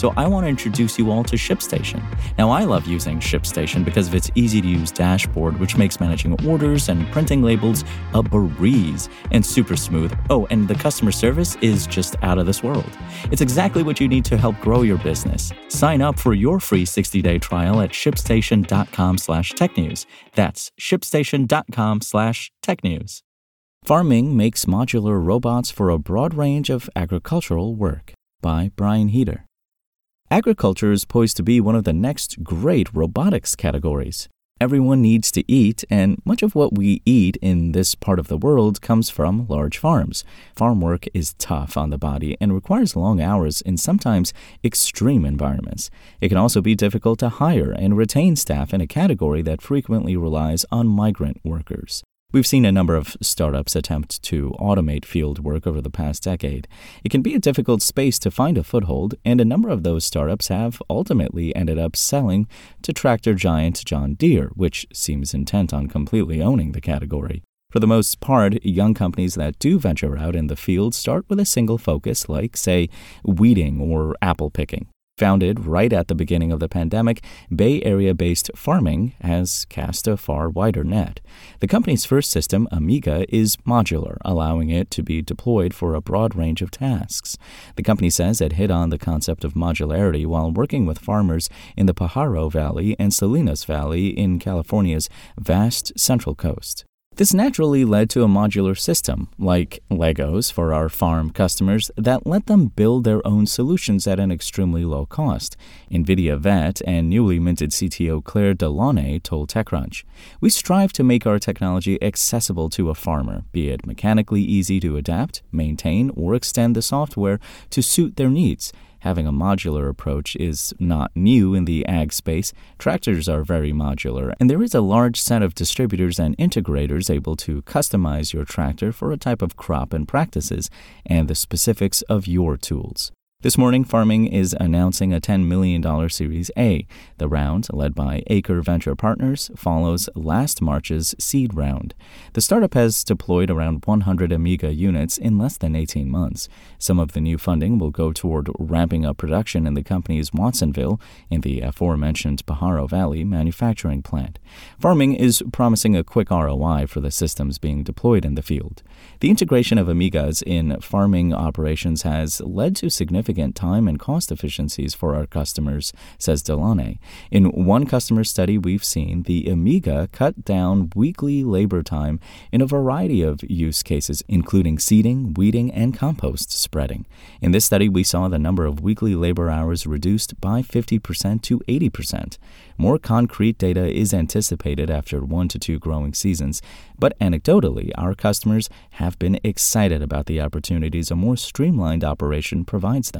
So I want to introduce you all to ShipStation. Now, I love using ShipStation because of its easy to use dashboard, which makes managing orders and printing labels a breeze and super smooth. Oh, and the customer service is just out of this world. It's exactly what you need to help grow your business. Sign up for your free 60-day trial at shipstation.com slash technews. That's shipstation.com slash technews. Farm-ng makes modular robots for a broad range of agricultural work by Brian Heater. Agriculture is poised to be one of the next great robotics categories. Everyone needs to eat, and much of what we eat in this part of the world comes from large farms. Farm work is tough on the body and requires long hours in sometimes extreme environments. It can also be difficult to hire and retain staff in a category that frequently relies on migrant workers. We've seen a number of startups attempt to automate field work over the past decade. It can be a difficult space to find a foothold, and a number of those startups have ultimately ended up selling to tractor giant John Deere, which seems intent on completely owning the category. For the most part, young companies that do venture out in the field start with a single focus, like, say, weeding or apple picking. Founded right at the beginning of the pandemic, Bay Area based Farm-ng has cast a far wider net. The company's first system, Amiga, is modular, allowing it to be deployed for a broad range of tasks. The company says it hit on the concept of modularity while working with farmers in the Pajaro Valley and Salinas Valley in California's vast Central Coast. This naturally led to a modular system, like Legos for our farm customers, that let them build their own solutions at an extremely low cost. NVIDIA vet and newly minted CTO Claire Delaunay told TechCrunch, We strive to make our technology accessible to a farmer, be it mechanically easy to adapt, maintain, or extend the software to suit their needs. Having a modular approach is not new in the ag space. Tractors are very modular, and there is a large set of distributors and integrators able to customize your tractor for a type of crop and practices and the specifics of your tools. This morning, Farm-ng is announcing a $10 million Series A. The round, led by Acre Venture Partners, follows last March's seed round. The startup has deployed around 100 Amiga units in less than 18 months. Some of the new funding will go toward ramping up production in the company's Watsonville, in the aforementioned Pajaro Valley manufacturing plant. Farm-ng is promising a quick ROI for the systems being deployed in the field. The integration of Amigas in farming operations has led to significant significant time and cost efficiencies for our customers, says Delaunay. In one customer study we've seen, the Amiga cut down weekly labor time in a variety of use cases, including seeding, weeding, and compost spreading. In this study, we saw the number of weekly labor hours reduced by 50% to 80%. More concrete data is anticipated after one to two growing seasons, but anecdotally, our customers have been excited about the opportunities a more streamlined operation provides them.